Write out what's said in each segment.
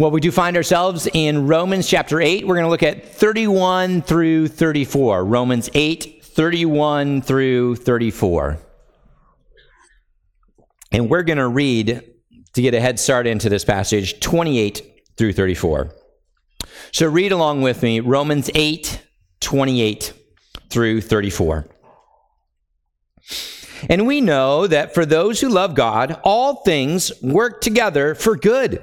Well, we do find ourselves in Romans chapter 8. We're going to look at 31 through 34. Romans 8, 31 through 34. And we're going to read, to get a head start into this passage, 28 through 34. So read along with me Romans 8, 28 through 34. And we know that for those who love God, all things work together for good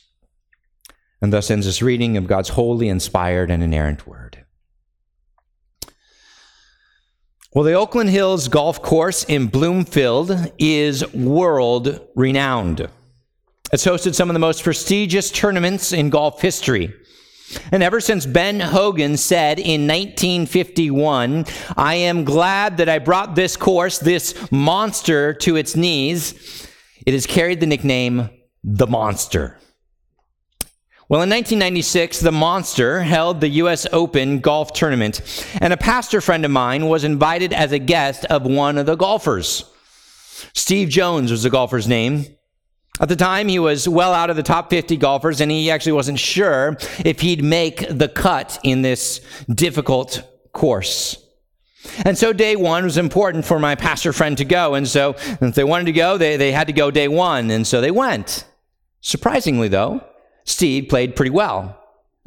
And thus ends this reading of God's holy, inspired, and inerrant word. Well, the Oakland Hills Golf Course in Bloomfield is world renowned. It's hosted some of the most prestigious tournaments in golf history. And ever since Ben Hogan said in 1951, I am glad that I brought this course, this monster, to its knees, it has carried the nickname the Monster. Well, in 1996, the Monster held the U.S. Open golf tournament, and a pastor friend of mine was invited as a guest of one of the golfers. Steve Jones was the golfer's name. At the time, he was well out of the top 50 golfers, and he actually wasn't sure if he'd make the cut in this difficult course. And so day one was important for my pastor friend to go. And so if they wanted to go, they, they had to go day one. And so they went. Surprisingly, though, Steve played pretty well.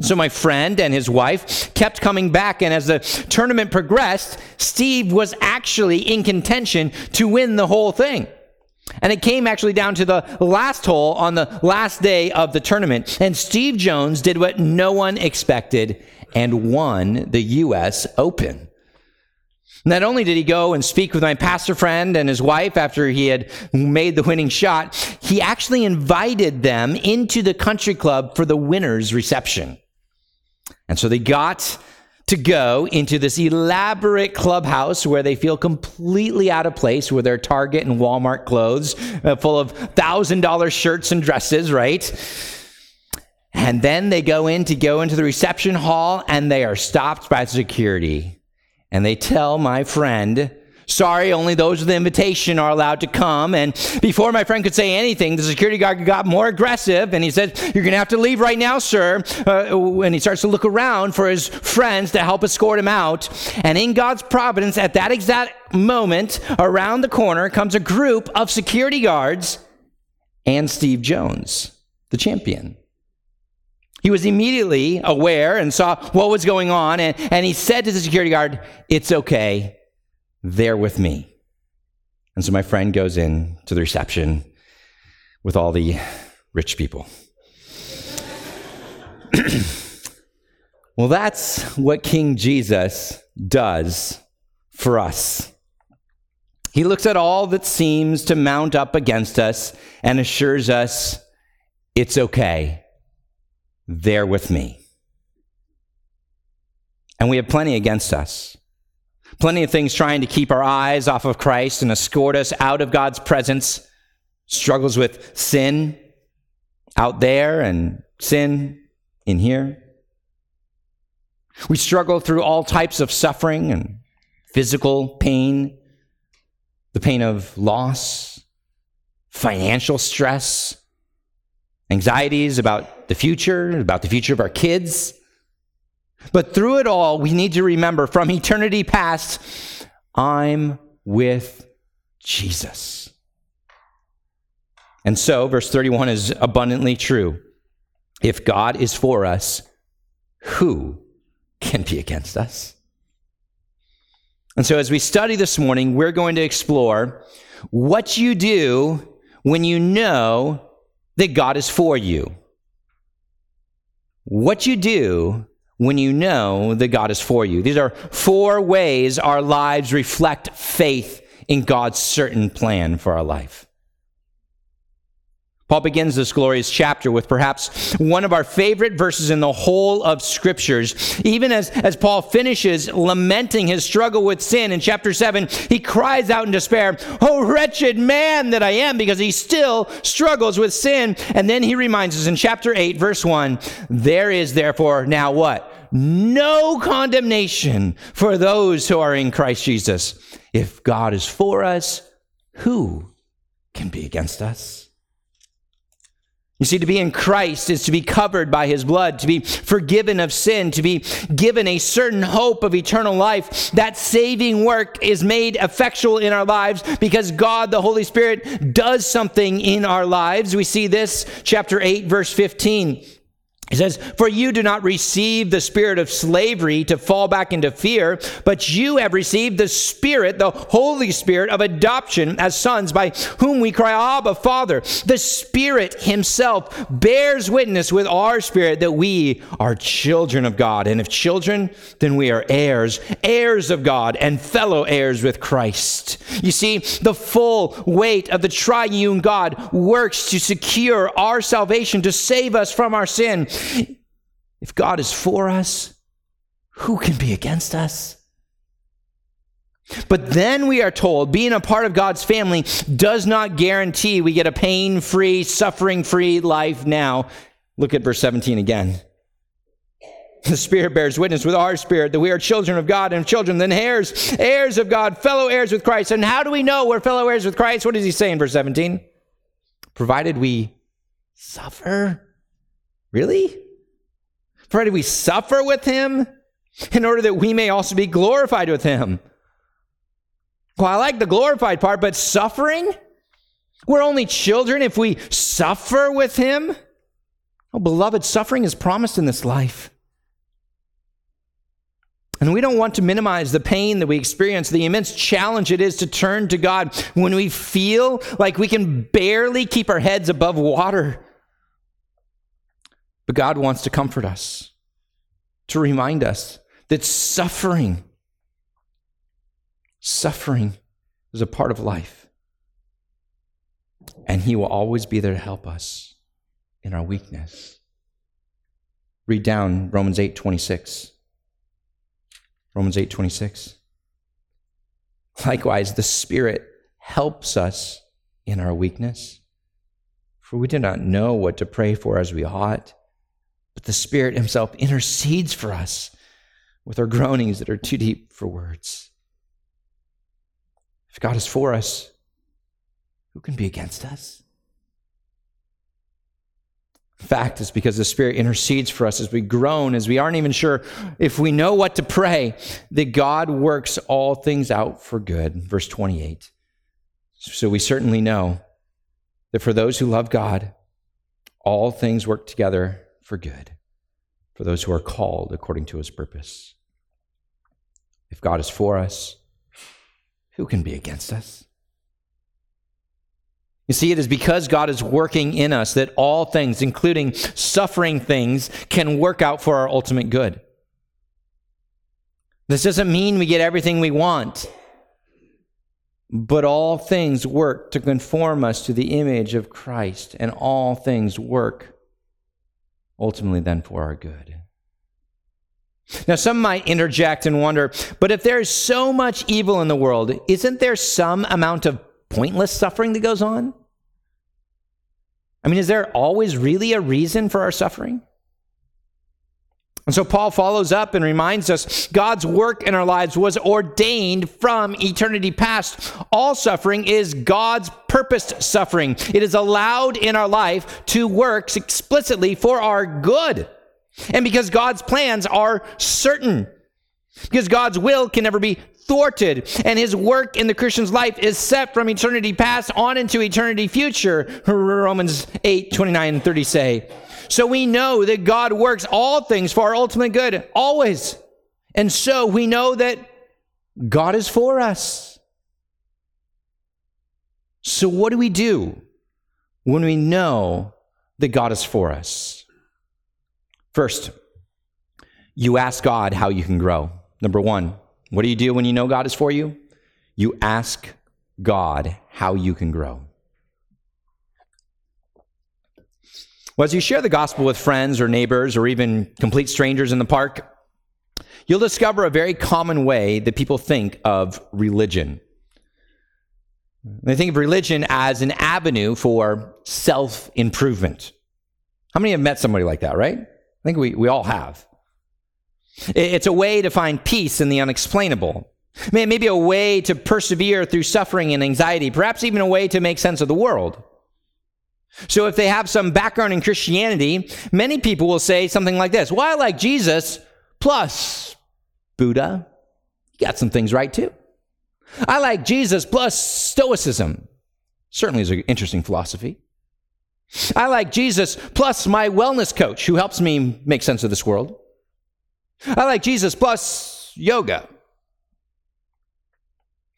So my friend and his wife kept coming back, and as the tournament progressed, Steve was actually in contention to win the whole thing. And it came actually down to the last hole on the last day of the tournament. And Steve Jones did what no one expected and won the U.S. Open. Not only did he go and speak with my pastor friend and his wife after he had made the winning shot, he actually invited them into the country club for the winner's reception. And so they got to go into this elaborate clubhouse where they feel completely out of place with their Target and Walmart clothes, uh, full of $1,000 shirts and dresses, right? And then they go in to go into the reception hall and they are stopped by security and they tell my friend, Sorry, only those with the invitation are allowed to come. And before my friend could say anything, the security guard got more aggressive and he said, You're going to have to leave right now, sir. Uh, and he starts to look around for his friends to help escort him out. And in God's providence, at that exact moment, around the corner comes a group of security guards and Steve Jones, the champion. He was immediately aware and saw what was going on, and, and he said to the security guard, It's okay, they're with me. And so my friend goes in to the reception with all the rich people. well, that's what King Jesus does for us. He looks at all that seems to mount up against us and assures us it's okay they're with me. And we have plenty against us. Plenty of things trying to keep our eyes off of Christ and escort us out of God's presence. Struggles with sin out there and sin in here. We struggle through all types of suffering and physical pain, the pain of loss, financial stress, anxieties about the future, about the future of our kids. But through it all, we need to remember from eternity past, I'm with Jesus. And so, verse 31 is abundantly true. If God is for us, who can be against us? And so, as we study this morning, we're going to explore what you do when you know that God is for you. What you do when you know that God is for you. These are four ways our lives reflect faith in God's certain plan for our life. Paul begins this glorious chapter with perhaps one of our favorite verses in the whole of scriptures. Even as, as Paul finishes lamenting his struggle with sin in chapter 7, he cries out in despair, Oh, wretched man that I am, because he still struggles with sin. And then he reminds us in chapter 8, verse 1, there is therefore now what? No condemnation for those who are in Christ Jesus. If God is for us, who can be against us? You see, to be in Christ is to be covered by his blood, to be forgiven of sin, to be given a certain hope of eternal life. That saving work is made effectual in our lives because God, the Holy Spirit, does something in our lives. We see this, chapter 8, verse 15. He says, For you do not receive the spirit of slavery to fall back into fear, but you have received the Spirit, the Holy Spirit of adoption as sons, by whom we cry, Abba, Father. The Spirit Himself bears witness with our spirit that we are children of God. And if children, then we are heirs, heirs of God, and fellow heirs with Christ. You see, the full weight of the triune God works to secure our salvation, to save us from our sin. If God is for us, who can be against us? But then we are told being a part of God's family does not guarantee we get a pain free, suffering free life now. Look at verse 17 again. The Spirit bears witness with our spirit that we are children of God and children, then heirs, heirs of God, fellow heirs with Christ. And how do we know we're fellow heirs with Christ? What does he say in verse 17? Provided we suffer. Really? provided we suffer with him in order that we may also be glorified with him. Well, I like the glorified part, but suffering? We're only children if we suffer with him. Oh, beloved, suffering is promised in this life. And we don't want to minimize the pain that we experience, the immense challenge it is to turn to God when we feel like we can barely keep our heads above water. But God wants to comfort us, to remind us that suffering, suffering is a part of life. And He will always be there to help us in our weakness. Read down Romans 8 26. Romans 8 26. Likewise, the Spirit helps us in our weakness. For we do not know what to pray for as we ought but the Spirit Himself intercedes for us with our groanings that are too deep for words. If God is for us, who can be against us? Fact is because the Spirit intercedes for us as we groan, as we aren't even sure if we know what to pray, that God works all things out for good. Verse 28. So we certainly know that for those who love God, all things work together for good for those who are called according to his purpose. If God is for us, who can be against us? You see, it is because God is working in us that all things, including suffering things, can work out for our ultimate good. This doesn't mean we get everything we want, but all things work to conform us to the image of Christ, and all things work ultimately then for our good. Now, some might interject and wonder, but if there's so much evil in the world, isn't there some amount of pointless suffering that goes on? I mean, is there always really a reason for our suffering? And so Paul follows up and reminds us God's work in our lives was ordained from eternity past. All suffering is God's purposed suffering. It is allowed in our life to work explicitly for our good. And because God's plans are certain. Because God's will can never be thwarted. And his work in the Christian's life is set from eternity past on into eternity future. Romans 8, 29 and 30 say. So we know that God works all things for our ultimate good, always. And so we know that God is for us. So, what do we do when we know that God is for us? First, you ask God how you can grow. Number one, what do you do when you know God is for you? You ask God how you can grow. Well, as you share the gospel with friends or neighbors or even complete strangers in the park, you'll discover a very common way that people think of religion. They think of religion as an avenue for self improvement. How many have met somebody like that, right? I think we, we all have. It's a way to find peace in the unexplainable. Maybe a way to persevere through suffering and anxiety, perhaps even a way to make sense of the world. So, if they have some background in Christianity, many people will say something like this Well, I like Jesus, plus Buddha. You got some things right too. I like Jesus plus Stoicism. Certainly is an interesting philosophy. I like Jesus plus my wellness coach who helps me make sense of this world. I like Jesus plus yoga.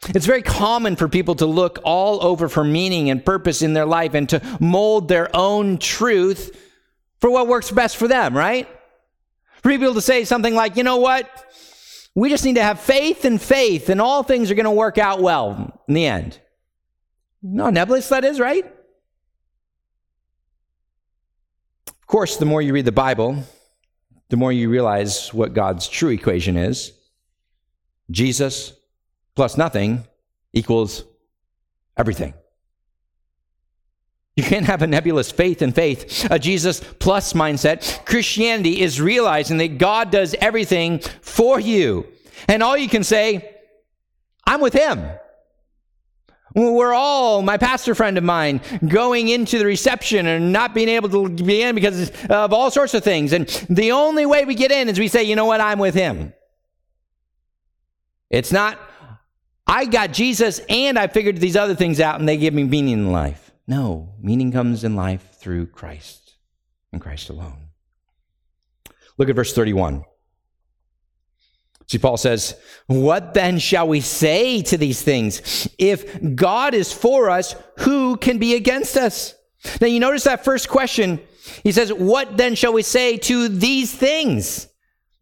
It's very common for people to look all over for meaning and purpose in their life and to mold their own truth for what works best for them, right? For people to say something like, you know what? We just need to have faith and faith, and all things are going to work out well in the end. No, nebulous that is, right? Of course, the more you read the Bible, the more you realize what God's true equation is. Jesus plus nothing equals everything. You can't have a nebulous faith in faith, a Jesus plus mindset. Christianity is realizing that God does everything for you. And all you can say, I'm with Him. We're all, my pastor friend of mine, going into the reception and not being able to be in because of all sorts of things. And the only way we get in is we say, you know what, I'm with Him. It's not, I got Jesus and I figured these other things out and they give me meaning in life. No, meaning comes in life through Christ and Christ alone. Look at verse 31. See, Paul says, What then shall we say to these things? If God is for us, who can be against us? Now, you notice that first question. He says, What then shall we say to these things?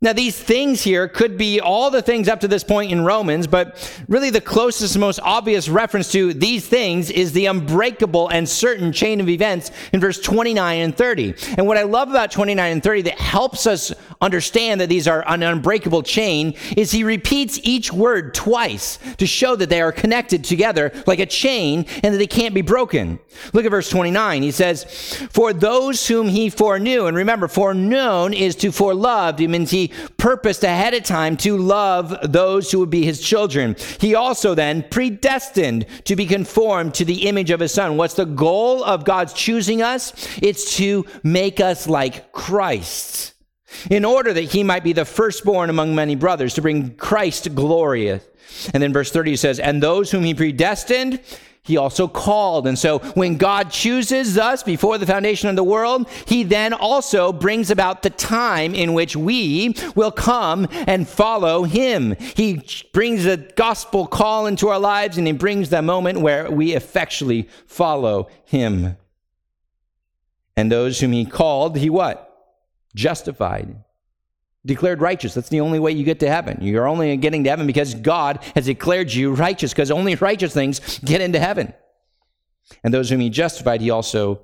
Now, these things here could be all the things up to this point in Romans, but really the closest, most obvious reference to these things is the unbreakable and certain chain of events in verse 29 and 30. And what I love about 29 and 30 that helps us understand that these are an unbreakable chain is he repeats each word twice to show that they are connected together like a chain and that they can't be broken. Look at verse 29. He says, For those whom he foreknew, and remember, foreknown is to foreloved, it means he purposed ahead of time to love those who would be his children. He also then predestined to be conformed to the image of his son. What's the goal of God's choosing us? It's to make us like Christ in order that he might be the firstborn among many brothers, to bring Christ glory. And then verse 30 says, And those whom he predestined, he also called. And so when God chooses us before the foundation of the world, he then also brings about the time in which we will come and follow him. He brings a gospel call into our lives and he brings the moment where we effectually follow him. And those whom he called, he what? Justified declared righteous. That's the only way you get to heaven. You're only getting to heaven because God has declared you righteous, because only righteous things get into heaven. And those whom he justified, he also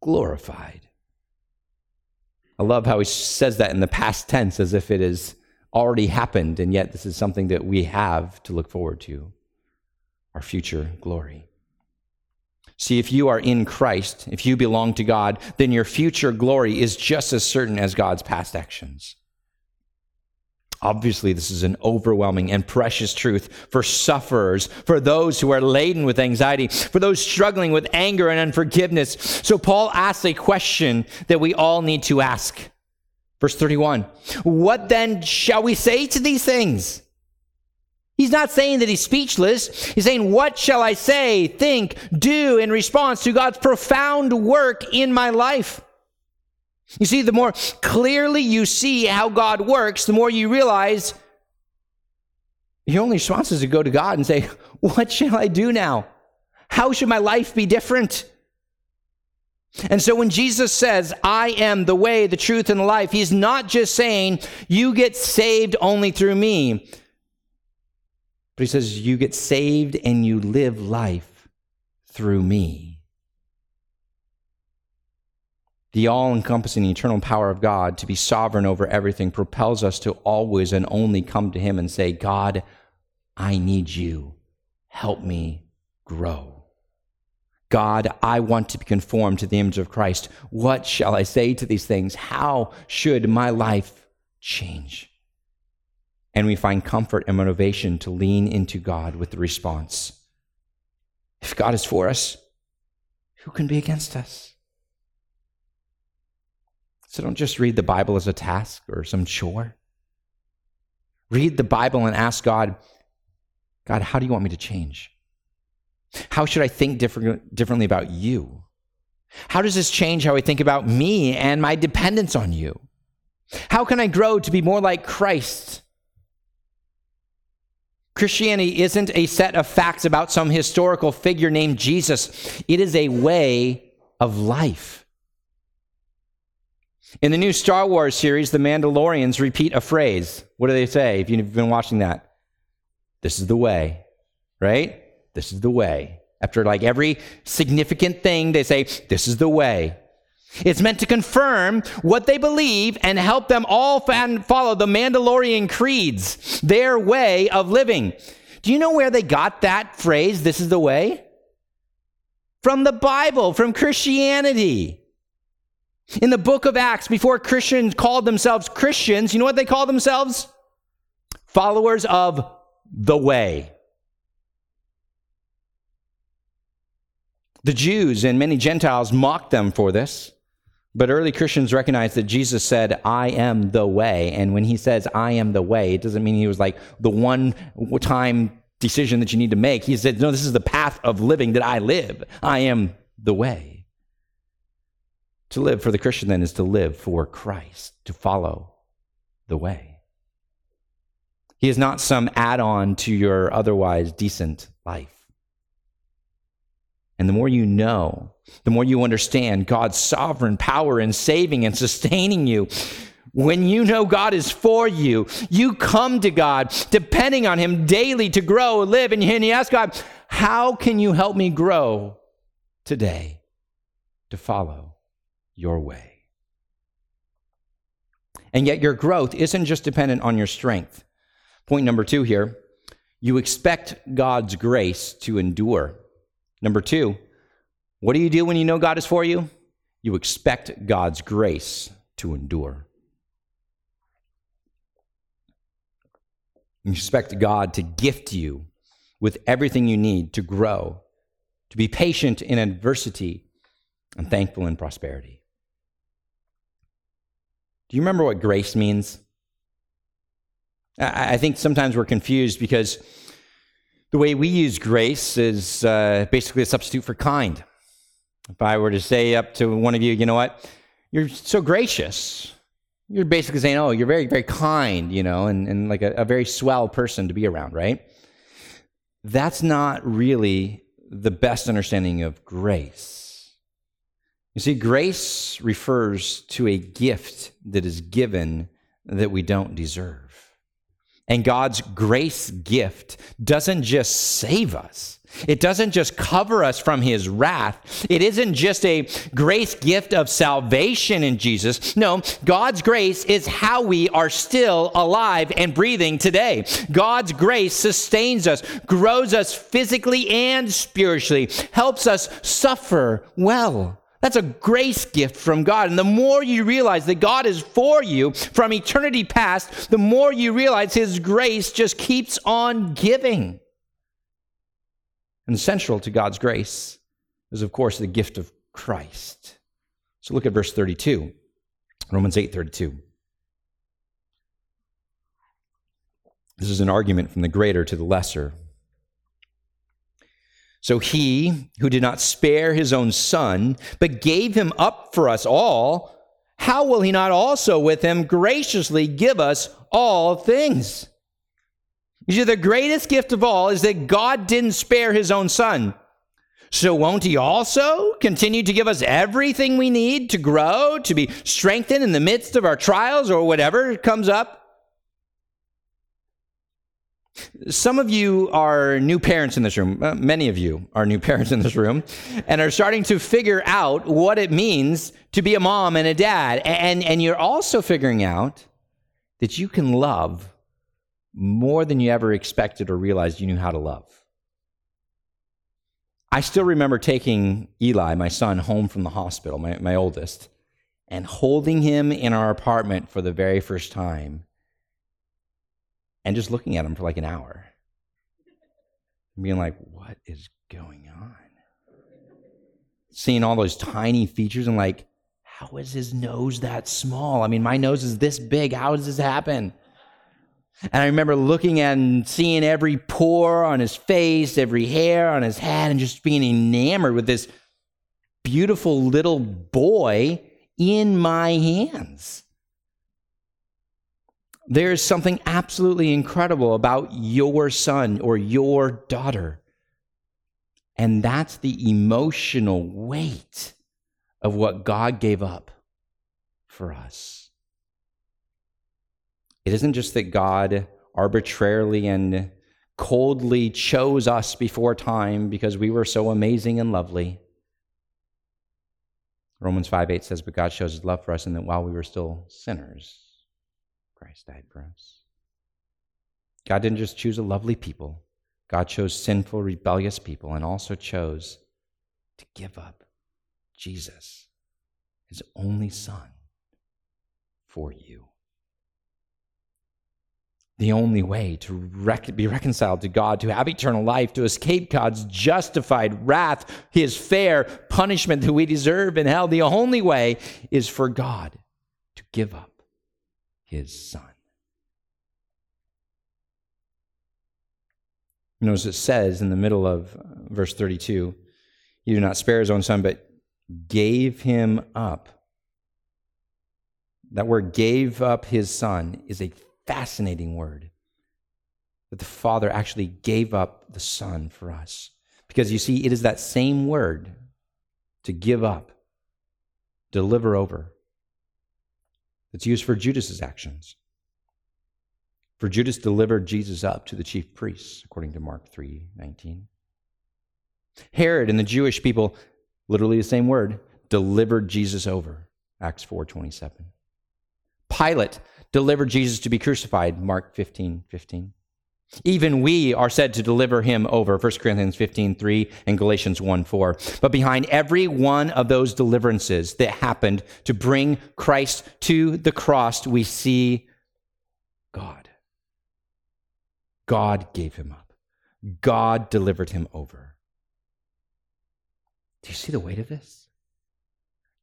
glorified. I love how he says that in the past tense as if it has already happened, and yet this is something that we have to look forward to our future glory. See, if you are in Christ, if you belong to God, then your future glory is just as certain as God's past actions. Obviously, this is an overwhelming and precious truth for sufferers, for those who are laden with anxiety, for those struggling with anger and unforgiveness. So, Paul asks a question that we all need to ask. Verse 31 What then shall we say to these things? He's not saying that he's speechless. He's saying, What shall I say, think, do in response to God's profound work in my life? You see, the more clearly you see how God works, the more you realize your only response is to go to God and say, What shall I do now? How should my life be different? And so when Jesus says, I am the way, the truth, and the life, he's not just saying, You get saved only through me. But he says, You get saved and you live life through me. The all encompassing eternal power of God to be sovereign over everything propels us to always and only come to Him and say, God, I need you. Help me grow. God, I want to be conformed to the image of Christ. What shall I say to these things? How should my life change? And we find comfort and motivation to lean into God with the response If God is for us, who can be against us? So don't just read the Bible as a task or some chore. Read the Bible and ask God, God, how do you want me to change? How should I think different, differently about you? How does this change how I think about me and my dependence on you? How can I grow to be more like Christ? Christianity isn't a set of facts about some historical figure named Jesus, it is a way of life. In the new Star Wars series, the Mandalorians repeat a phrase. What do they say if you've been watching that? This is the way, right? This is the way. After like every significant thing, they say, This is the way. It's meant to confirm what they believe and help them all follow the Mandalorian creeds, their way of living. Do you know where they got that phrase, this is the way? From the Bible, from Christianity. In the book of Acts, before Christians called themselves Christians, you know what they called themselves? Followers of the way. The Jews and many Gentiles mocked them for this, but early Christians recognized that Jesus said, I am the way. And when he says, I am the way, it doesn't mean he was like the one time decision that you need to make. He said, No, this is the path of living that I live. I am the way. To live for the Christian, then, is to live for Christ, to follow the way. He is not some add on to your otherwise decent life. And the more you know, the more you understand God's sovereign power in saving and sustaining you. When you know God is for you, you come to God depending on Him daily to grow, live, and you ask God, How can you help me grow today to follow your way. And yet, your growth isn't just dependent on your strength. Point number two here you expect God's grace to endure. Number two, what do you do when you know God is for you? You expect God's grace to endure. You expect God to gift you with everything you need to grow, to be patient in adversity, and thankful in prosperity. Do you remember what grace means? I think sometimes we're confused because the way we use grace is uh, basically a substitute for kind. If I were to say up to one of you, you know what, you're so gracious, you're basically saying, oh, you're very, very kind, you know, and, and like a, a very swell person to be around, right? That's not really the best understanding of grace. You see, grace refers to a gift that is given that we don't deserve. And God's grace gift doesn't just save us. It doesn't just cover us from his wrath. It isn't just a grace gift of salvation in Jesus. No, God's grace is how we are still alive and breathing today. God's grace sustains us, grows us physically and spiritually, helps us suffer well. That's a grace gift from God. And the more you realize that God is for you from eternity past, the more you realize His grace just keeps on giving. And central to God's grace is, of course, the gift of Christ. So look at verse 32, Romans 8 32. This is an argument from the greater to the lesser. So he, who did not spare his own son, but gave him up for us all, how will he not also with him graciously give us all things? You see, the greatest gift of all is that God didn't spare his own son. So won't he also continue to give us everything we need to grow, to be strengthened in the midst of our trials or whatever comes up? Some of you are new parents in this room. Uh, many of you are new parents in this room and are starting to figure out what it means to be a mom and a dad. And, and you're also figuring out that you can love more than you ever expected or realized you knew how to love. I still remember taking Eli, my son, home from the hospital, my, my oldest, and holding him in our apartment for the very first time and just looking at him for like an hour. Being like, what is going on? Seeing all those tiny features and like, how is his nose that small? I mean, my nose is this big. How does this happen? And I remember looking at and seeing every pore on his face, every hair on his head, and just being enamored with this beautiful little boy in my hands. There is something absolutely incredible about your son or your daughter. And that's the emotional weight of what God gave up for us. It isn't just that God arbitrarily and coldly chose us before time because we were so amazing and lovely. Romans 5 8 says, But God shows his love for us, and that while we were still sinners, Christ died for us. God didn't just choose a lovely people, God chose sinful, rebellious people, and also chose to give up Jesus, his only Son, for you. The only way to rec- be reconciled to God, to have eternal life, to escape God's justified wrath, his fair punishment that we deserve in hell, the only way is for God to give up his son. Notice it says in the middle of uh, verse 32 He did not spare his own son, but gave him up. That word gave up his son is a fascinating word. That the Father actually gave up the Son for us. Because you see, it is that same word to give up, deliver over, it's used for Judas's actions. For Judas delivered Jesus up to the chief priests, according to Mark 3 19. Herod and the Jewish people, literally the same word, delivered Jesus over, Acts 4 27. Pilate delivered Jesus to be crucified, Mark 15 15. Even we are said to deliver him over, 1 Corinthians 15, 3 and Galatians 1, 4. But behind every one of those deliverances that happened to bring Christ to the cross, we see God. God gave him up. God delivered him over. Do you see the weight of this?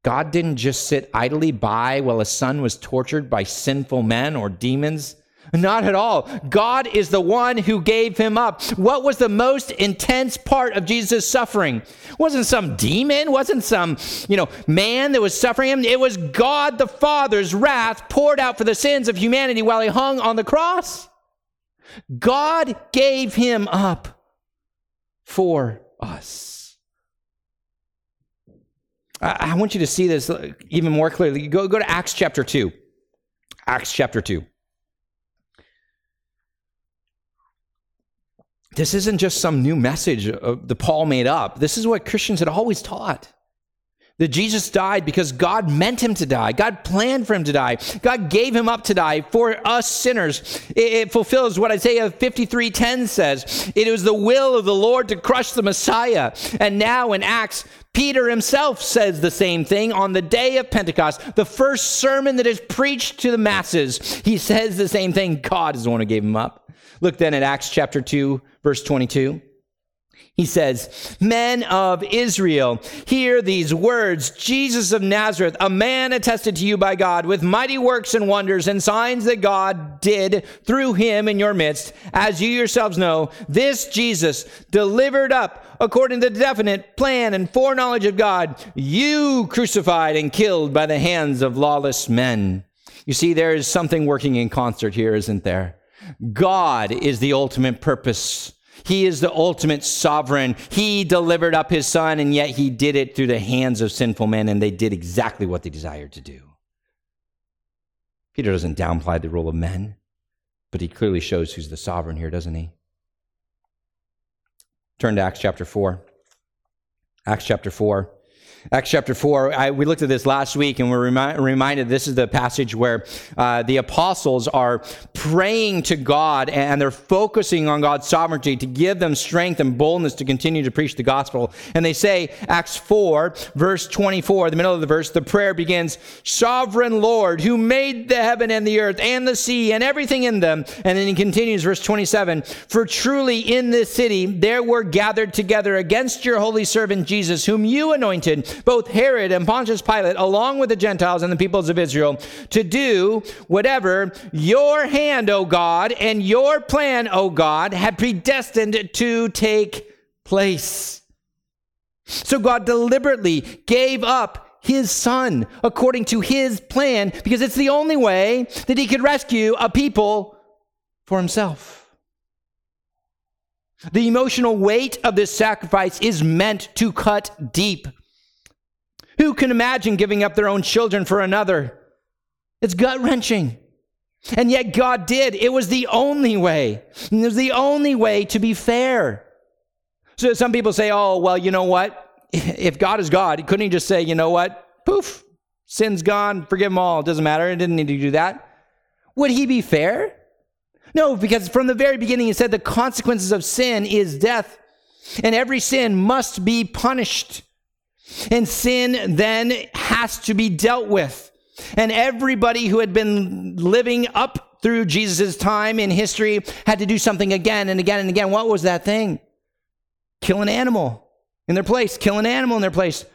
God didn't just sit idly by while a son was tortured by sinful men or demons. Not at all. God is the one who gave him up. What was the most intense part of Jesus' suffering? It wasn't some demon, wasn't some, you know, man that was suffering him. It was God the Father's wrath poured out for the sins of humanity while he hung on the cross. God gave him up for us. I, I want you to see this even more clearly. Go, go to Acts chapter 2. Acts chapter 2. This isn't just some new message uh, that Paul made up. This is what Christians had always taught. That Jesus died because God meant him to die. God planned for him to die. God gave him up to die for us sinners. It, fulfills what Isaiah 53:10 says. It was the will of the Lord to crush the Messiah. And now in Acts, Peter himself says the same thing on the day of Pentecost, the first sermon that is preached to the masses. He says the same thing. God is the one who gave him up. Look then at Acts chapter 2, verse 22. He says, Men of Israel, hear these words Jesus of Nazareth, a man attested to you by God with mighty works and wonders and signs that God did through him in your midst. As you yourselves know, this Jesus, delivered up according to the definite plan and foreknowledge of God, you crucified and killed by the hands of lawless men. You see, there is something working in concert here, isn't there? God is the ultimate purpose. He is the ultimate sovereign. He delivered up his son, and yet he did it through the hands of sinful men, and they did exactly what they desired to do. Peter doesn't downplay the role of men, but he clearly shows who's the sovereign here, doesn't he? Turn to Acts chapter 4. Acts chapter 4. Acts chapter 4, I, we looked at this last week and we're remi- reminded this is the passage where uh, the apostles are praying to God and they're focusing on God's sovereignty to give them strength and boldness to continue to preach the gospel. And they say, Acts 4, verse 24, the middle of the verse, the prayer begins, Sovereign Lord, who made the heaven and the earth and the sea and everything in them. And then he continues, verse 27, For truly in this city there were gathered together against your holy servant Jesus, whom you anointed both Herod and Pontius Pilate, along with the Gentiles and the peoples of Israel, to do whatever your hand, O God, and your plan, O God, had predestined to take place. So God deliberately gave up his son according to his plan because it's the only way that he could rescue a people for himself. The emotional weight of this sacrifice is meant to cut deep. Who can imagine giving up their own children for another? It's gut wrenching. And yet God did. It was the only way. It was the only way to be fair. So some people say, oh, well, you know what? If God is God, couldn't he just say, you know what? Poof, sin's gone, forgive them all. It doesn't matter. It didn't need to do that. Would he be fair? No, because from the very beginning he said the consequences of sin is death, and every sin must be punished. And sin then has to be dealt with. And everybody who had been living up through Jesus' time in history had to do something again and again and again. What was that thing? Kill an animal in their place, kill an animal in their place.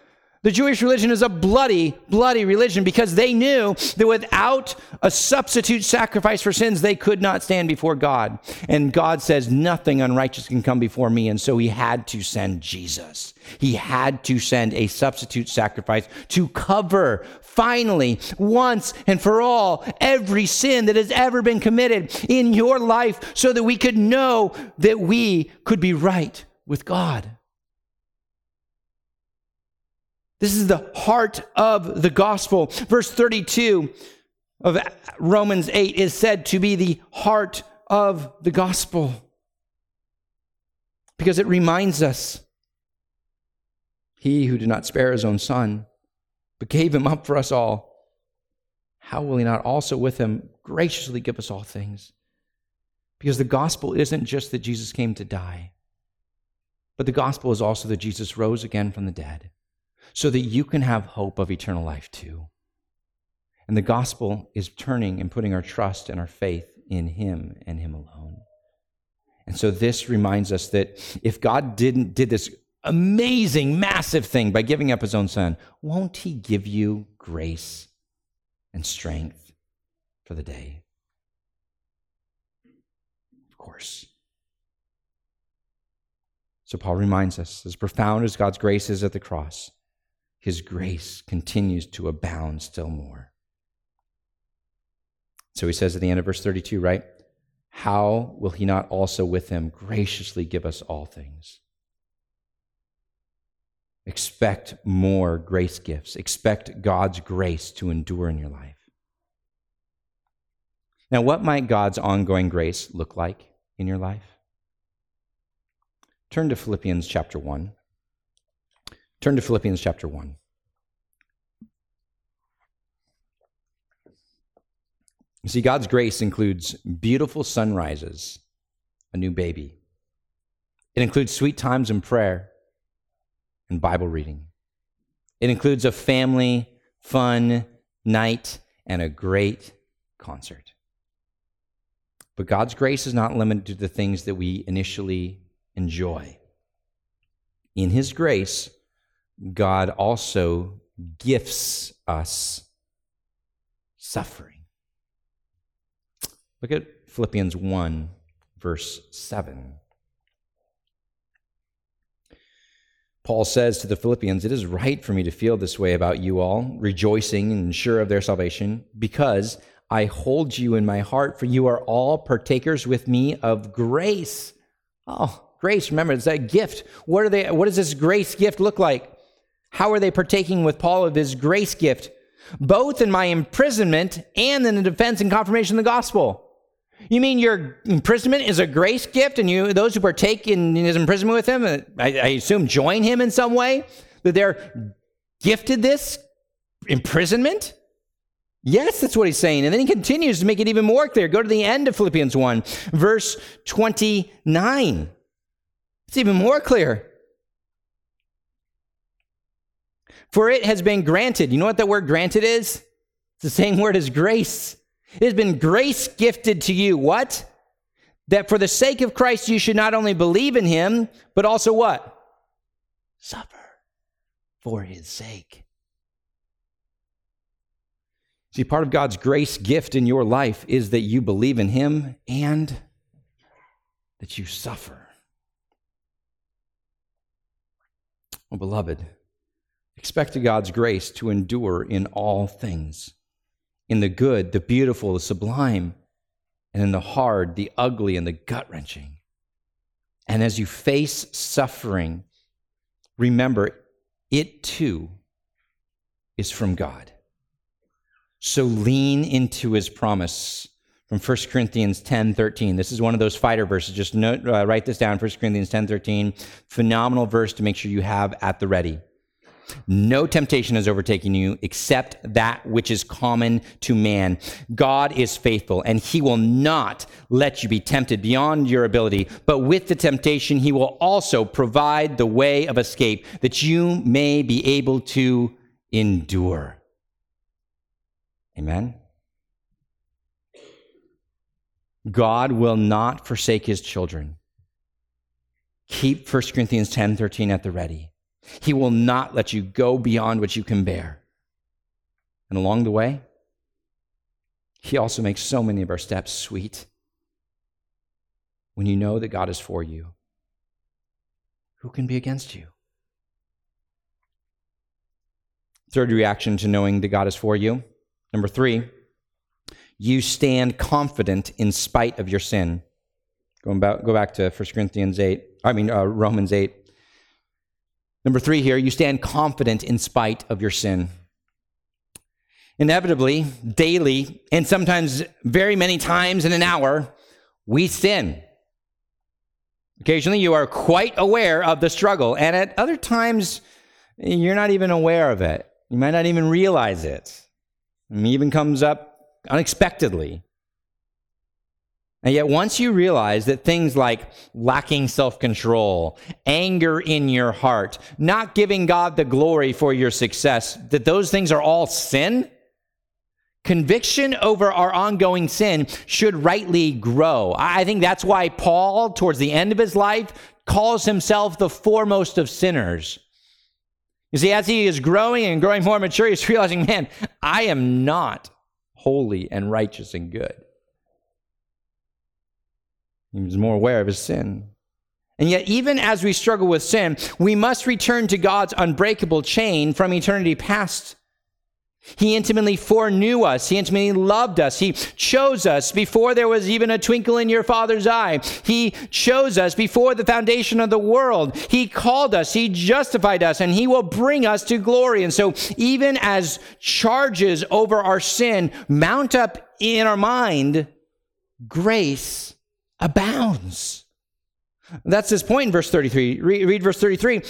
The Jewish religion is a bloody, bloody religion because they knew that without a substitute sacrifice for sins, they could not stand before God. And God says, Nothing unrighteous can come before me. And so he had to send Jesus. He had to send a substitute sacrifice to cover, finally, once and for all, every sin that has ever been committed in your life so that we could know that we could be right with God. This is the heart of the gospel. Verse 32 of Romans 8 is said to be the heart of the gospel because it reminds us he who did not spare his own son, but gave him up for us all, how will he not also with him graciously give us all things? Because the gospel isn't just that Jesus came to die, but the gospel is also that Jesus rose again from the dead so that you can have hope of eternal life too. And the gospel is turning and putting our trust and our faith in Him and Him alone. And so this reminds us that if God didn't did this amazing, massive thing by giving up His own Son, won't He give you grace and strength for the day? Of course. So Paul reminds us, as profound as God's grace is at the cross, his grace continues to abound still more. So he says at the end of verse 32, right? How will he not also with him graciously give us all things? Expect more grace gifts. Expect God's grace to endure in your life. Now, what might God's ongoing grace look like in your life? Turn to Philippians chapter 1. Turn to Philippians chapter 1. You see, God's grace includes beautiful sunrises, a new baby. It includes sweet times in prayer and Bible reading. It includes a family, fun night and a great concert. But God's grace is not limited to the things that we initially enjoy. In His grace, God also gifts us suffering. Look at Philippians 1, verse 7. Paul says to the Philippians, It is right for me to feel this way about you all, rejoicing and sure of their salvation, because I hold you in my heart, for you are all partakers with me of grace. Oh, grace, remember, it's that gift. What are they what does this grace gift look like? How are they partaking with Paul of his grace gift? Both in my imprisonment and in the defense and confirmation of the gospel. You mean your imprisonment is a grace gift, and you those who partake in his imprisonment with him, uh, I, I assume, join him in some way? That they're gifted this imprisonment? Yes, that's what he's saying. And then he continues to make it even more clear. Go to the end of Philippians 1, verse 29. It's even more clear. For it has been granted. You know what that word granted is? It's the same word as grace. It has been grace gifted to you. What? That for the sake of Christ you should not only believe in him, but also what? Suffer for his sake. See, part of God's grace gift in your life is that you believe in him and that you suffer. Oh, beloved, expect God's grace to endure in all things in the good, the beautiful, the sublime, and in the hard, the ugly, and the gut wrenching. And as you face suffering, remember it too is from God. So lean into his promise from 1 Corinthians 10 13. This is one of those fighter verses. Just note, uh, write this down 1 Corinthians 10 13. Phenomenal verse to make sure you have at the ready. No temptation has overtaken you except that which is common to man. God is faithful and he will not let you be tempted beyond your ability, but with the temptation, he will also provide the way of escape that you may be able to endure. Amen. God will not forsake his children. Keep 1 Corinthians 10 13 at the ready. He will not let you go beyond what you can bear. And along the way, He also makes so many of our steps sweet. When you know that God is for you, who can be against you? Third reaction to knowing that God is for you. Number three, you stand confident in spite of your sin. Going back, go back to 1 Corinthians 8, I mean, uh, Romans 8. Number three here, you stand confident in spite of your sin. Inevitably, daily, and sometimes very many times in an hour, we sin. Occasionally, you are quite aware of the struggle, and at other times, you're not even aware of it. You might not even realize it. It even comes up unexpectedly. And yet, once you realize that things like lacking self control, anger in your heart, not giving God the glory for your success, that those things are all sin, conviction over our ongoing sin should rightly grow. I think that's why Paul, towards the end of his life, calls himself the foremost of sinners. You see, as he is growing and growing more mature, he's realizing, man, I am not holy and righteous and good. He was more aware of his sin. And yet, even as we struggle with sin, we must return to God's unbreakable chain from eternity past. He intimately foreknew us. He intimately loved us. He chose us before there was even a twinkle in your father's eye. He chose us before the foundation of the world. He called us. He justified us and he will bring us to glory. And so even as charges over our sin mount up in our mind, grace abounds. That's his point in verse 33. Read, read verse 33.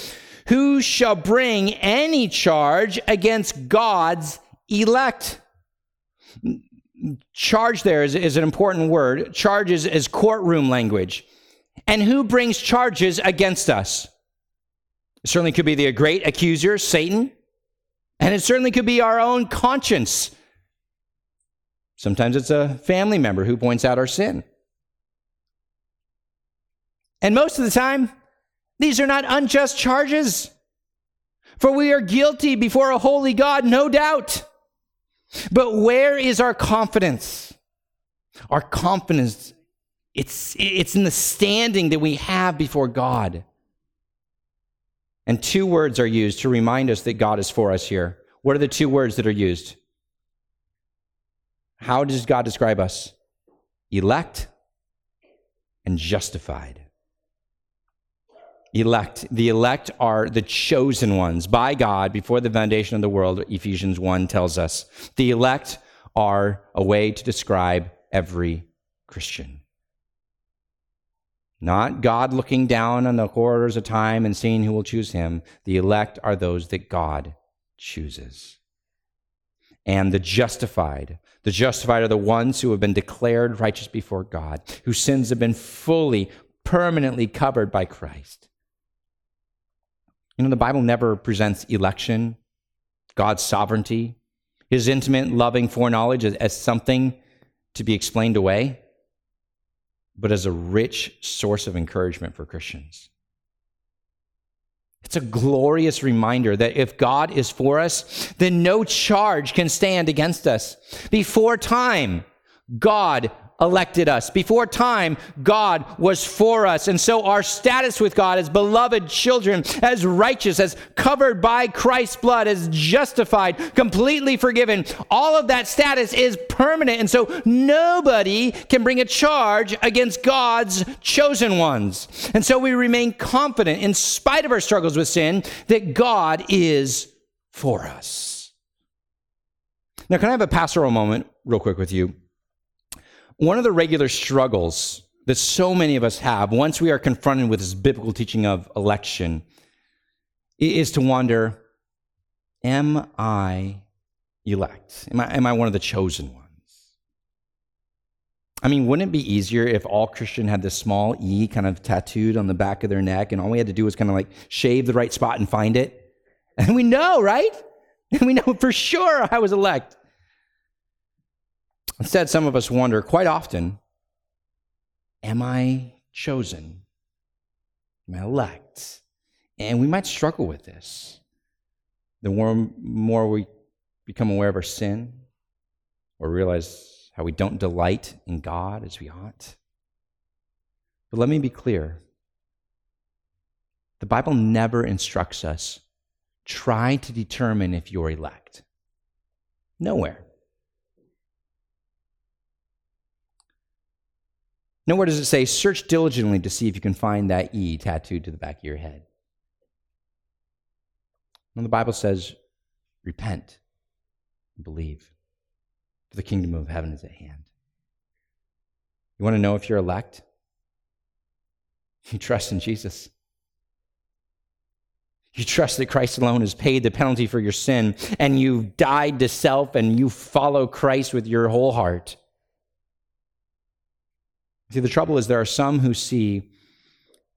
Who shall bring any charge against God's elect? Charge there is, is an important word. Charge is, is courtroom language. And who brings charges against us? It certainly could be the great accuser, Satan. And it certainly could be our own conscience. Sometimes it's a family member who points out our sin. And most of the time, these are not unjust charges. For we are guilty before a holy God, no doubt. But where is our confidence? Our confidence, it's, it's in the standing that we have before God. And two words are used to remind us that God is for us here. What are the two words that are used? How does God describe us? Elect and justified. Elect. The elect are the chosen ones by God before the foundation of the world, Ephesians 1 tells us. The elect are a way to describe every Christian. Not God looking down on the corridors of time and seeing who will choose him. The elect are those that God chooses. And the justified. The justified are the ones who have been declared righteous before God, whose sins have been fully, permanently covered by Christ. You know, the Bible never presents election, God's sovereignty, his intimate, loving foreknowledge as, as something to be explained away, but as a rich source of encouragement for Christians. It's a glorious reminder that if God is for us, then no charge can stand against us. Before time, God elected us. Before time, God was for us. And so our status with God as beloved children, as righteous, as covered by Christ's blood, as justified, completely forgiven, all of that status is permanent. And so nobody can bring a charge against God's chosen ones. And so we remain confident, in spite of our struggles with sin, that God is for us. Now, can I have a pastoral moment, real quick, with you? One of the regular struggles that so many of us have once we are confronted with this biblical teaching of election is to wonder Am I elect? Am I, am I one of the chosen ones? I mean, wouldn't it be easier if all Christian had this small E kind of tattooed on the back of their neck and all we had to do was kind of like shave the right spot and find it? And we know, right? And we know for sure I was elect. Instead, some of us wonder quite often Am I chosen? Am I elect? And we might struggle with this. The more, more we become aware of our sin or realize how we don't delight in God as we ought. But let me be clear the Bible never instructs us try to determine if you're elect. Nowhere. Nowhere does it say, search diligently to see if you can find that E tattooed to the back of your head. When the Bible says, repent and believe, for the kingdom of heaven is at hand. You want to know if you're elect? You trust in Jesus. You trust that Christ alone has paid the penalty for your sin, and you've died to self, and you follow Christ with your whole heart. See, the trouble is there are some who see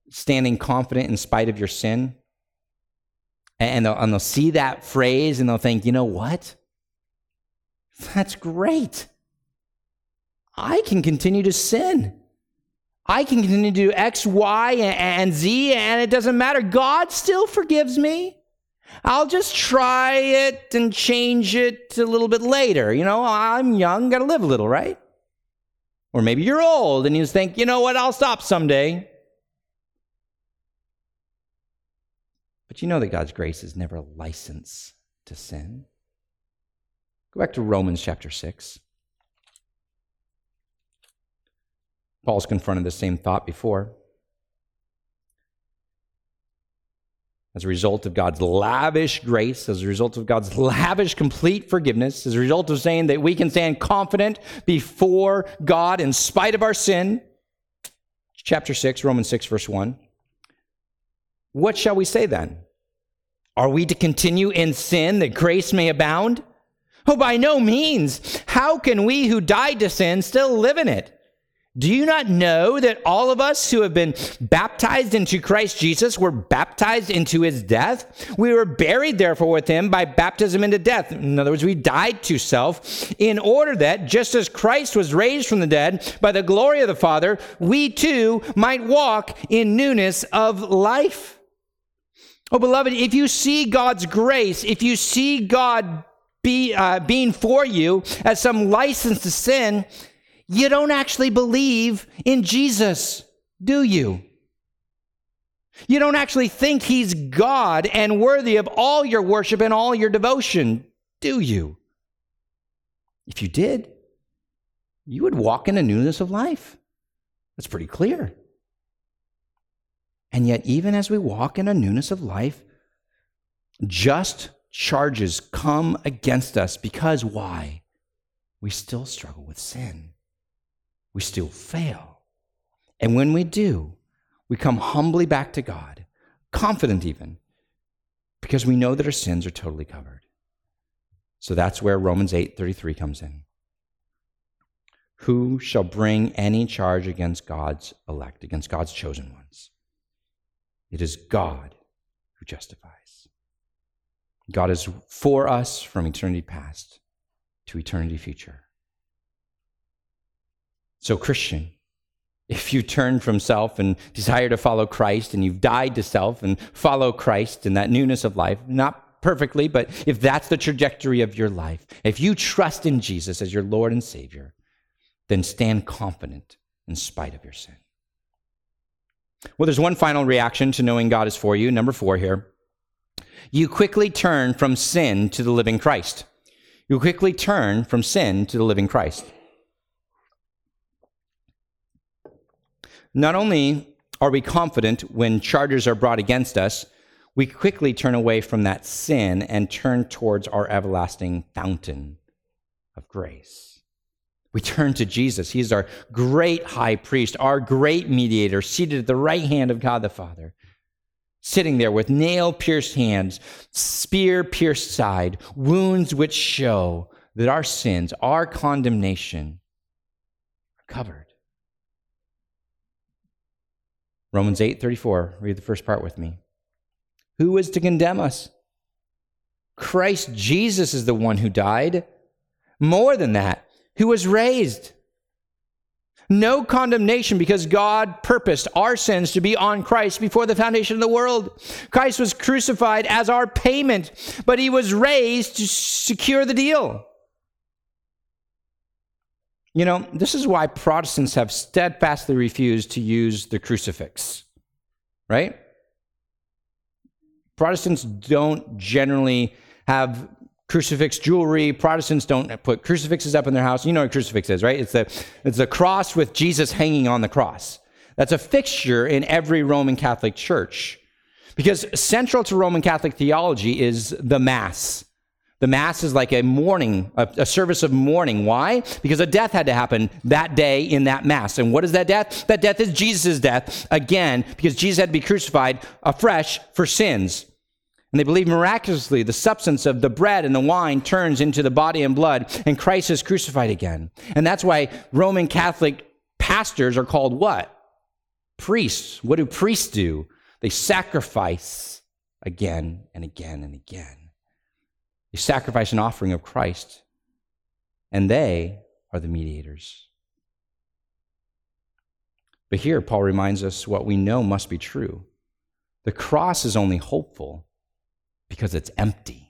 standing confident in spite of your sin, and they'll, and they'll see that phrase and they'll think, you know what? That's great. I can continue to sin. I can continue to do X, Y, and Z, and it doesn't matter. God still forgives me. I'll just try it and change it a little bit later. You know, I'm young, got to live a little, right? Or maybe you're old and you think, you know what, I'll stop someday. But you know that God's grace is never a license to sin. Go back to Romans chapter 6. Paul's confronted the same thought before. As a result of God's lavish grace, as a result of God's lavish complete forgiveness, as a result of saying that we can stand confident before God in spite of our sin. Chapter 6, Romans 6, verse 1. What shall we say then? Are we to continue in sin that grace may abound? Oh, by no means. How can we who died to sin still live in it? Do you not know that all of us who have been baptized into Christ Jesus were baptized into his death? We were buried, therefore, with him by baptism into death. In other words, we died to self, in order that, just as Christ was raised from the dead by the glory of the Father, we too might walk in newness of life. Oh, beloved, if you see God's grace, if you see God be, uh, being for you as some license to sin, you don't actually believe in Jesus, do you? You don't actually think he's God and worthy of all your worship and all your devotion, do you? If you did, you would walk in a newness of life. That's pretty clear. And yet, even as we walk in a newness of life, just charges come against us because why? We still struggle with sin. We still fail. And when we do, we come humbly back to God, confident even, because we know that our sins are totally covered. So that's where Romans 8:33 comes in. Who shall bring any charge against God's elect, against God's chosen ones? It is God who justifies. God is for us from eternity past to eternity future. So, Christian, if you turn from self and desire to follow Christ and you've died to self and follow Christ in that newness of life, not perfectly, but if that's the trajectory of your life, if you trust in Jesus as your Lord and Savior, then stand confident in spite of your sin. Well, there's one final reaction to knowing God is for you. Number four here. You quickly turn from sin to the living Christ. You quickly turn from sin to the living Christ. Not only are we confident when charges are brought against us, we quickly turn away from that sin and turn towards our everlasting fountain of grace. We turn to Jesus. He is our great high priest, our great mediator, seated at the right hand of God the Father, sitting there with nail pierced hands, spear pierced side, wounds which show that our sins, our condemnation, are covered. Romans 8 34, read the first part with me. Who is to condemn us? Christ Jesus is the one who died. More than that, who was raised. No condemnation because God purposed our sins to be on Christ before the foundation of the world. Christ was crucified as our payment, but he was raised to secure the deal. You know, this is why Protestants have steadfastly refused to use the crucifix, right? Protestants don't generally have crucifix jewelry. Protestants don't put crucifixes up in their house. You know what a crucifix is, right? It's the, it's the cross with Jesus hanging on the cross. That's a fixture in every Roman Catholic church. Because central to Roman Catholic theology is the Mass. The Mass is like a mourning, a, a, service of mourning. Why? Because a death had to happen that day in that Mass. And what is that death? That death is Jesus' death, again, because Jesus had to be crucified afresh for sins. And they believe miraculously the substance of the bread and the wine turns into the body and blood, and Christ is crucified again. And that's why Roman Catholic pastors are called what? Priests. What do priests do? They sacrifice again and again and again. They sacrifice an offering of Christ, and they are the mediators. But here, Paul reminds us what we know must be true. The cross is only hopeful because it's empty.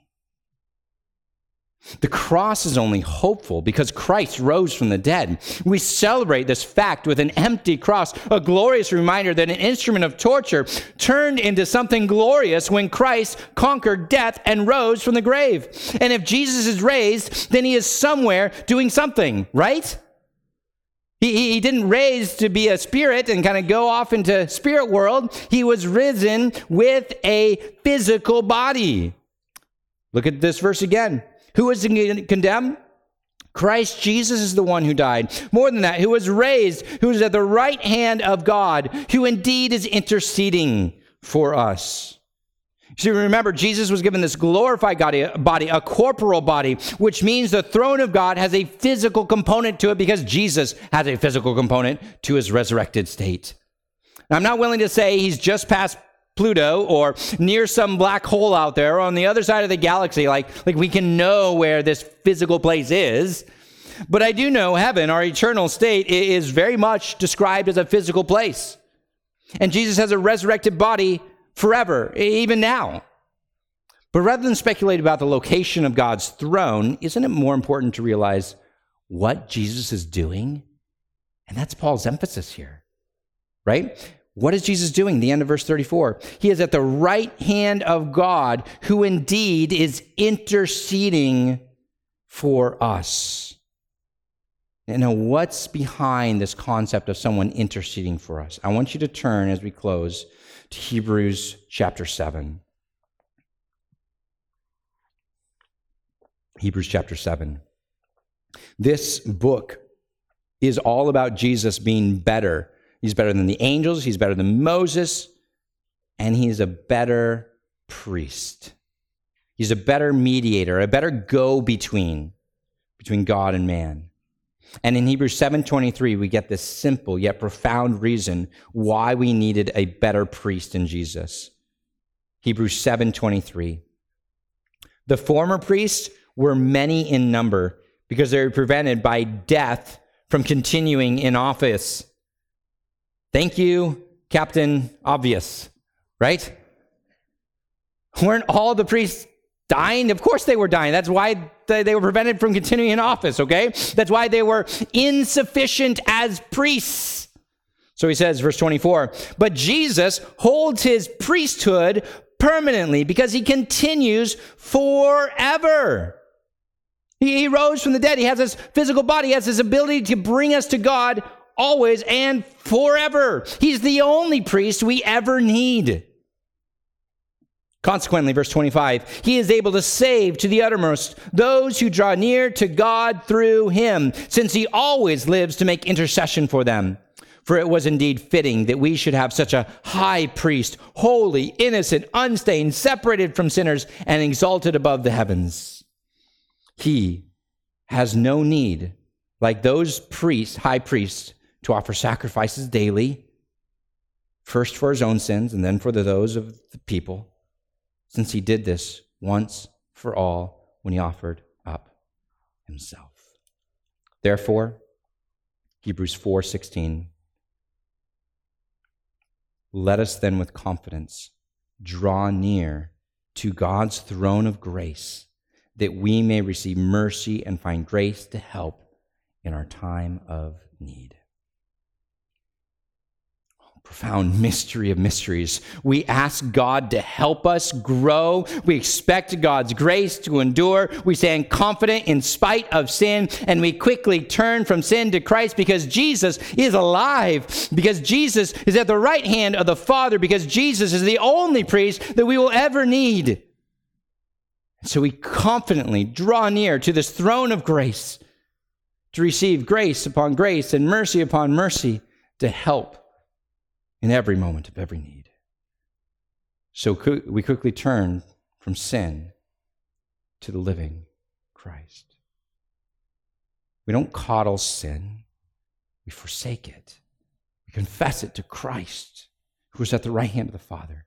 The cross is only hopeful because Christ rose from the dead. We celebrate this fact with an empty cross, a glorious reminder that an instrument of torture turned into something glorious when Christ conquered death and rose from the grave. And if Jesus is raised, then he is somewhere doing something, right? He, he didn't raise to be a spirit and kind of go off into spirit world. He was risen with a physical body. Look at this verse again. Who was condemned? Christ Jesus is the one who died. More than that, who was raised, who is at the right hand of God, who indeed is interceding for us. See, remember, Jesus was given this glorified body, a corporal body, which means the throne of God has a physical component to it because Jesus has a physical component to his resurrected state. Now, I'm not willing to say he's just past Pluto or near some black hole out there or on the other side of the galaxy. Like, like we can know where this physical place is. But I do know heaven, our eternal state, is very much described as a physical place. And Jesus has a resurrected body forever, even now. But rather than speculate about the location of God's throne, isn't it more important to realize what Jesus is doing? And that's Paul's emphasis here, right? What is Jesus doing? The end of verse 34. He is at the right hand of God, who indeed is interceding for us. and know what's behind this concept of someone interceding for us. I want you to turn as we close to Hebrews chapter 7. Hebrews chapter 7. This book is all about Jesus being better. He's better than the angels, he's better than Moses, and he's a better priest. He's a better mediator, a better go between between God and man. And in Hebrews 7:23 we get this simple yet profound reason why we needed a better priest in Jesus. Hebrews 7:23 The former priests were many in number because they were prevented by death from continuing in office. Thank you, Captain Obvious, right? Weren't all the priests dying? Of course they were dying. That's why they were prevented from continuing in office, okay? That's why they were insufficient as priests. So he says, verse 24, but Jesus holds his priesthood permanently because he continues forever. He, rose from the dead. He has his physical body. He has his ability to bring us to God always and forever. He's the only priest we ever need. Consequently, verse 25, he is able to save to the uttermost those who draw near to God through him, since he always lives to make intercession for them. For it was indeed fitting that we should have such a high priest, holy, innocent, unstained, separated from sinners, and exalted above the heavens. He has no need, like those priests, high priests, to offer sacrifices daily, first for his own sins and then for the, those of the people, since he did this once for all when he offered up himself. Therefore, Hebrews 4:16 Let us then with confidence draw near to God's throne of grace that we may receive mercy and find grace to help in our time of need. Profound mystery of mysteries. We ask God to help us grow. We expect God's grace to endure. We stand confident in spite of sin, and we quickly turn from sin to Christ because Jesus is alive, because Jesus is at the right hand of the Father, because Jesus is the only priest that we will ever need. So we confidently draw near to this throne of grace to receive grace upon grace and mercy upon mercy to help in every moment of every need. So we quickly turn from sin to the living Christ. We don't coddle sin, we forsake it. We confess it to Christ, who is at the right hand of the Father.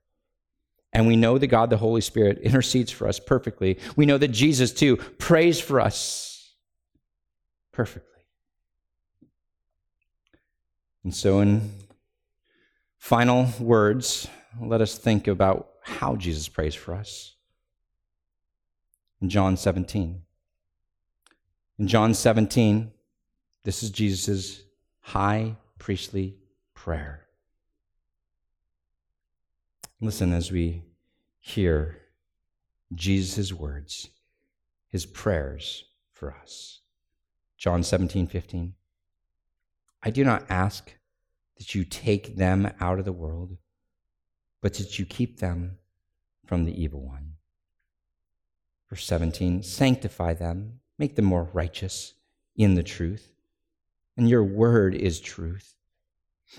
And we know that God, the Holy Spirit, intercedes for us perfectly. We know that Jesus, too, prays for us perfectly. And so, in final words, let us think about how Jesus prays for us. In John 17. In John 17, this is Jesus' high priestly prayer. Listen as we hear Jesus' words, his prayers for us. John 17, 15. I do not ask that you take them out of the world, but that you keep them from the evil one. Verse 17 Sanctify them, make them more righteous in the truth, and your word is truth.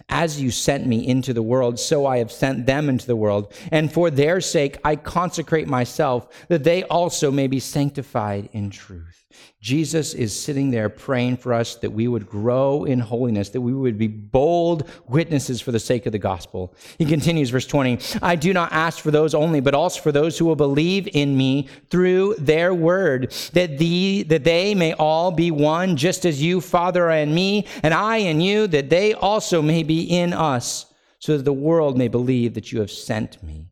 As you sent me into the world, so I have sent them into the world. And for their sake, I consecrate myself, that they also may be sanctified in truth. Jesus is sitting there praying for us that we would grow in holiness, that we would be bold witnesses for the sake of the gospel. He continues, verse 20 I do not ask for those only, but also for those who will believe in me through their word, that, the, that they may all be one, just as you, Father, and me, and I and you, that they also may be in us, so that the world may believe that you have sent me.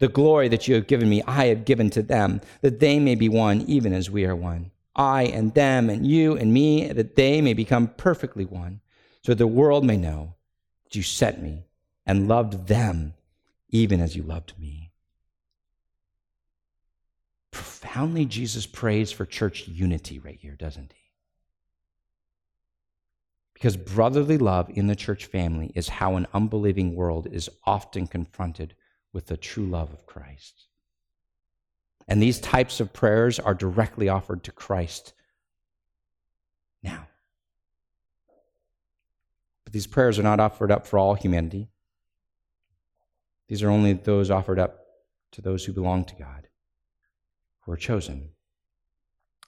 The glory that you have given me, I have given to them, that they may be one, even as we are one. I and them and you and me, that they may become perfectly one, so that the world may know that you sent me and loved them even as you loved me. Profoundly, Jesus prays for church unity right here, doesn't he? Because brotherly love in the church family is how an unbelieving world is often confronted with the true love of Christ. And these types of prayers are directly offered to Christ now. But these prayers are not offered up for all humanity. These are only those offered up to those who belong to God, who are chosen.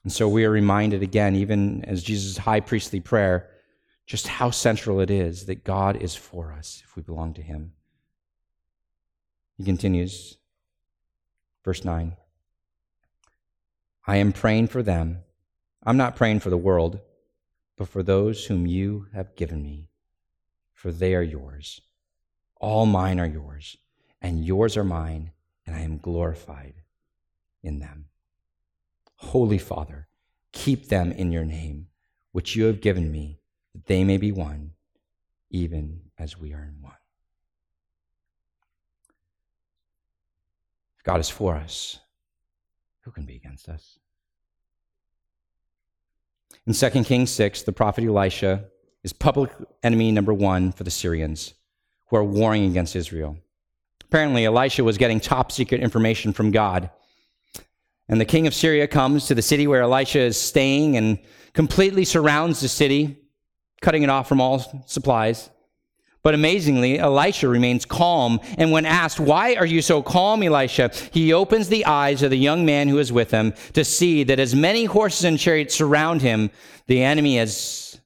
And so we are reminded again, even as Jesus' high priestly prayer, just how central it is that God is for us if we belong to Him. He continues, verse 9 I am praying for them. I'm not praying for the world, but for those whom you have given me, for they are yours. All mine are yours, and yours are mine, and I am glorified in them. Holy Father, keep them in your name, which you have given me that they may be one, even as we are in one. God is for us, who can be against us? In 2 Kings 6, the prophet Elisha is public enemy number one for the Syrians who are warring against Israel. Apparently, Elisha was getting top secret information from God. And the king of Syria comes to the city where Elisha is staying and completely surrounds the city cutting it off from all supplies. But amazingly, Elisha remains calm. And when asked, Why are you so calm, Elisha? he opens the eyes of the young man who is with him to see that as many horses and chariots surround him, the enemy has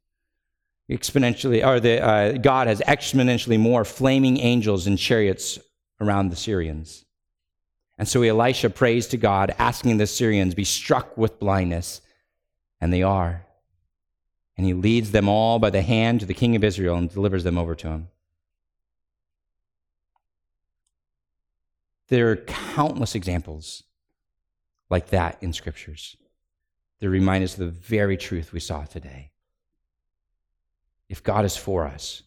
exponentially, or the, uh, God has exponentially more flaming angels and chariots around the Syrians. And so Elisha prays to God, asking the Syrians be struck with blindness. And they are and he leads them all by the hand to the king of Israel and delivers them over to him. There are countless examples like that in scriptures that remind us of the very truth we saw today. If God is for us,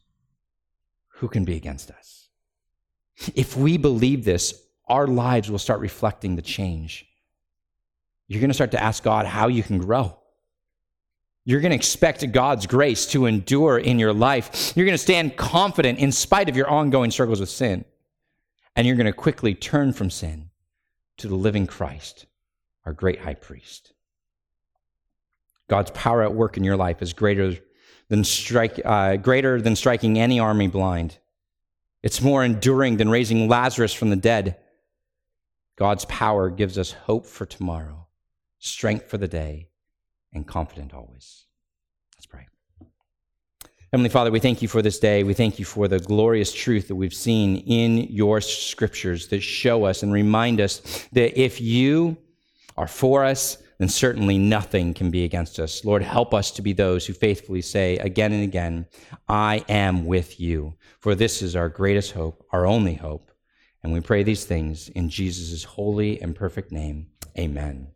who can be against us? If we believe this, our lives will start reflecting the change. You're going to start to ask God how you can grow. You're going to expect God's grace to endure in your life. You're going to stand confident in spite of your ongoing struggles with sin. And you're going to quickly turn from sin to the living Christ, our great high priest. God's power at work in your life is greater than, strike, uh, greater than striking any army blind. It's more enduring than raising Lazarus from the dead. God's power gives us hope for tomorrow, strength for the day, and confident always. Let's pray. Heavenly Father, we thank you for this day. We thank you for the glorious truth that we've seen in your scriptures that show us and remind us that if you are for us, then certainly nothing can be against us. Lord, help us to be those who faithfully say again and again, I am with you. For this is our greatest hope, our only hope. And we pray these things in Jesus' holy and perfect name. Amen.